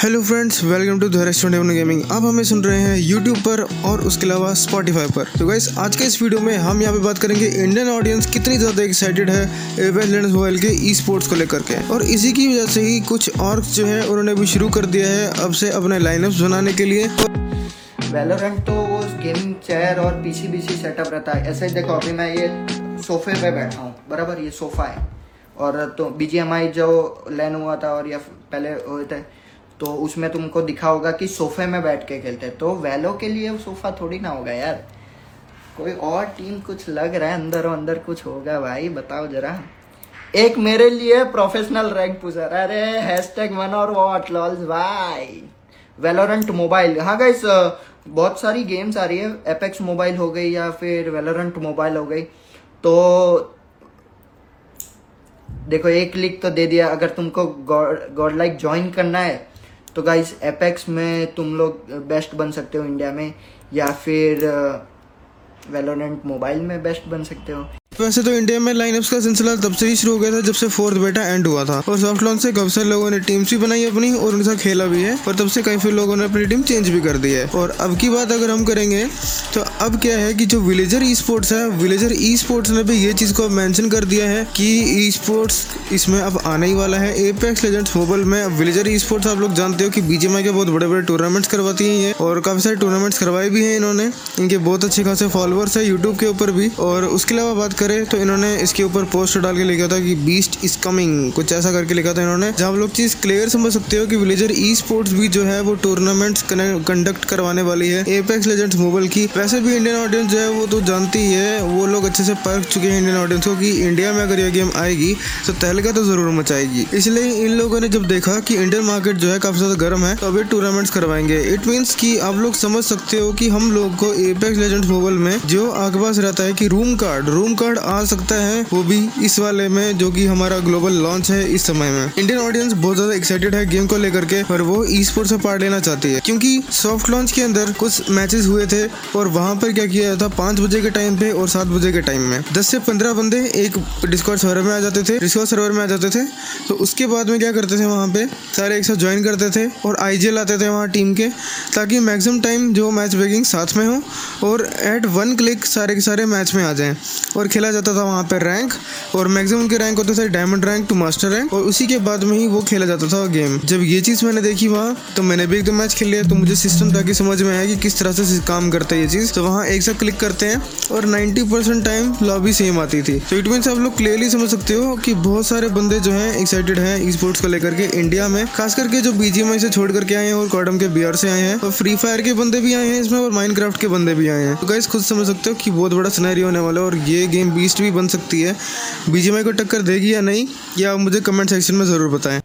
Hello friends welcome to restaurant gaming आप हमें सुन रहे हैं यूट्यूब पर और उसके अलावा स्पॉटीफाई पर। तो गाइस आज के इस वीडियो में हम यहाँ पे बात करेंगे इंडियन ऑडियंस कितनी ज़्यादा एक्साइटेड है एवेंस लेजेंड्स मोबाइल के ई स्पोर्ट्स को लेकर के। और इसी की वजह से ही कुछ और जो है, उन्होंने भी शुरू कर दिया है अब से अपने लाइनअप्स बनाने के लिए। वैलोरेंट तो वो गेमिंग चेयर और पीसी बीसी सेटअप रहता है। ऐसे देखो, अभी मैं ये सोफे पे बैठा हूँ। बराबर ये सोफा है। और तो बीजीएमआई जो लैन हुआ था और या पहले हुए थे तो उसमें तुमको दिखा होगा कि सोफे में बैठ के खेलते हैं। तो वेलो के लिए सोफा थोड़ी ना होगा यार। कोई और टीम कुछ लग रहा है? अंदर अंदर कुछ होगा भाई, बताओ जरा। एक मेरे लिए प्रोफेशनल रैंक पुजर अरे हैशटैग वन और वॉट लॉल्स भाई वेलोरेंट मोबाइल हाँ गाइस बहुत सारी गेम्स आ रही है। एपेक्स मोबाइल हो गई या फिर वेलोरेंट मोबाइल हो गई। तो देखो, एक क्लिक तो दे दिया। अगर तुमको गॉड लाइक ज्वाइन करना है तो गाइस एपेक्स में तुम लोग बेस्ट बन सकते हो इंडिया में, या फिर वेलोनेंट मोबाइल में बेस्ट बन सकते हो। वैसे तो इंडिया में लाइनअप्स का सिलसिला तब से ही शुरू हो गया था जब से फोर्थ बेटा एंड हुआ था। और सॉफ्ट लॉन्च से काफ़ी सारे लोगों ने टीम्स भी बनाई अपनी और उनके साथ खेला भी है और तब से काफ़ी लोगों ने अपनी टीम चेंज भी कर दी है। और अब की बात अगर हम करेंगे तो अब क्या है कि जो विलेजर ई स्पोर्ट्स है विलेजर ई स्पोर्ट्स ने भी ये चीज़ को मेंशन कर दिया है कि ई स्पोर्ट्स इसमें अब आने ही वाला है। एपेक्स लेजेंड्स मोबाइल में विलेजर ई स्पोर्ट्स आप लोग जानते हो कि बीजेमआई के बहुत बड़े बड़े टूर्नामेंट्स करवाती है और काफ़ी सारे टूर्नामेंट्स करवाए भी हैं इन्होंने। इनके बहुत अच्छे खासे फॉलोअर्स है यूट्यूब के ऊपर भी। और उसके अलावा बात करें तो इन्होंने इसके ऊपर पोस्ट डाल के लिखा था कि बीस्ट इज़ कमिंग कुछ ऐसा करके लिखा था इन्होंने, जहाँ लोग चीज़ क्लियर समझ सकते हो कि विलेजर ई स्पोर्ट्स भी जो है वो टूर्नामेंट्स कंडक्ट करवाने वाली है। एपेक्स लेजेंड्स मोबाइल की, वैसे भी इंडियन ऑडियंस जो है वो तो जानती ही है, वो लोग अच्छे से परख चुके हैं इंडियन ऑडियंस को कि इंडिया में अगर ये गेम आएगी तो तहलका तो ज़रूर मचाएगी। इसलिए इन लोगों ने जब देखा कि इंडियन मार्केट जो है काफ़ी ज़्यादा गर्म है तो अभी टूर्नामेंट्स करवाएँगे। इट मीन्स की आप लोग समझ सकते हो कि हम लोग को एपेक्स लेजेंड्स मोबाइल में जो आपके पास रहता है कि रूम कार्ड रूम कार्ड आ सकता है, वो भी इस वाले में, जो कि हमारा ग्लोबल लॉन्च है इस समय में। इंडियन ऑडियंस बहुत ज़्यादा एक्साइटेड है गेम को लेकर के और वो ई स्पोर्ट से पार्ट लेना चाहती है। क्योंकि सॉफ्ट लॉन्च के अंदर कुछ मैचेस हुए थे, और वहाँ पर क्या किया था पाँच बजे के टाइम पे और सात बजे के टाइम में। दस से पंद्रह बंदे एक डिस्कॉर्ड सर्वर में आ जाते थे डिस्कॉर्ड सर्वर में आ जाते थे। तो उसके बाद में क्या करते थे वहाँ पे, सारे एक साथ ज्वाइन करते थे और आई आते थे वहाँ टीम के, ताकि मैक्सिमम टाइम जो मैच बेगिंग साथ में हो और एट वन क्लिक सारे के सारे मैच में आ जाएँ। और खेला जाता था वहाँ पर रैंक और मैक्सिमम के रैंक होते थे diamond rank to master rank और उसी के बाद में ही वो खेला जाता था गेम जब ये चीज़ मैंने देखी वहाँ तो मैंने भी एक दो मैच खेल लिया तो मुझे सिस्टम ताकि समझ में आया कि किस तरह से काम करता है ये चीज़. तो वहाँ एक साथ क्लिक करते हैं, और 90 परसेंट टाइम लॉबी सेम आती थी. तो इट मीन आप लोग क्लियरली समझ सकते हो कि बहुत सारे बंदे जो है एक्साइटेड है स्पोर्ट्स को लेकर के इंडिया में, खास करके जो बीजीएमआई से छोड़ करके आए हैं और कॉडम के बियर से आए हैं, और फ्री फायर के बंदे भी आए हैं इसमें, और माइनक्राफ्ट के बंदे भी आए हैं. तो गाइस खुद समझ सकते हो कि बहुत बड़ा सिनेरियो होने वाला है, और ये गेम बीस्ट भी बन सकती है। बीजीएमआई को टक्कर देगी या नहीं, या मुझे कमेंट सेक्शन में ज़रूर बताएँ।